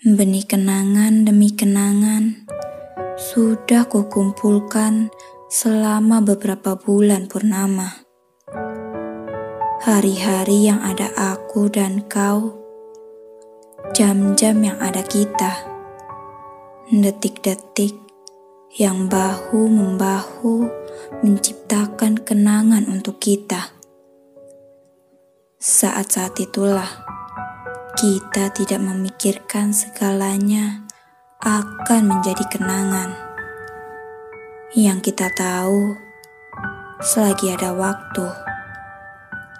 Benih kenangan demi kenangan sudah kukumpulkan selama beberapa bulan purnama. Hari-hari yang ada aku dan kau, jam-jam yang ada kita, detik-detik yang bahu-membahu menciptakan kenangan untuk kita. Saat-saat itulah kita tidak memikirkan segalanya akan menjadi kenangan. Yang kita tahu, selagi ada waktu,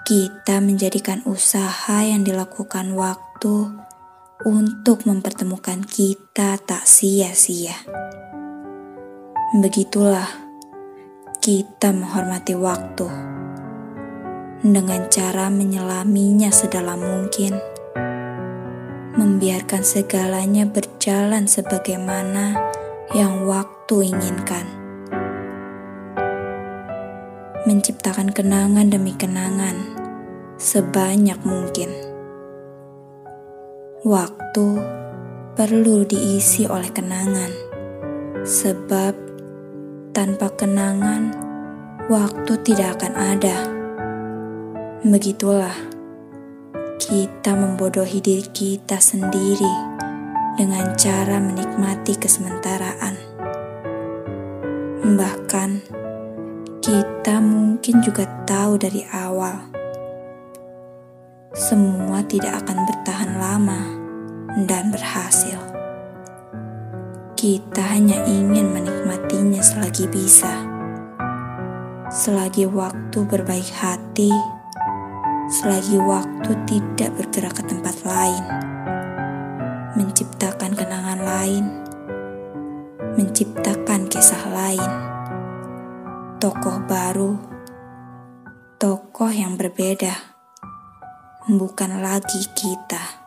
kita menjadikan usaha yang dilakukan waktu untuk mempertemukan kita tak sia-sia. Begitulah kita menghormati waktu dengan cara menyelaminya sedalam mungkin membiarkan segalanya berjalan sebagaimana yang waktu inginkan. Menciptakan kenangan demi kenangan sebanyak mungkin. Waktu perlu diisi oleh kenangan, sebab tanpa kenangan waktu tidak akan ada. Begitulah kita membodohi diri kita sendiri dengan cara menikmati kesementaraan. Bahkan, kita mungkin juga tahu dari awal semua tidak akan bertahan lama dan berhasil. Kita hanya ingin menikmatinya selagi bisa, selagi waktu berbaik hati selagi waktu tidak bergerak ke tempat lain, menciptakan kenangan lain, menciptakan kisah lain, tokoh baru, tokoh yang berbeda, bukan lagi kita.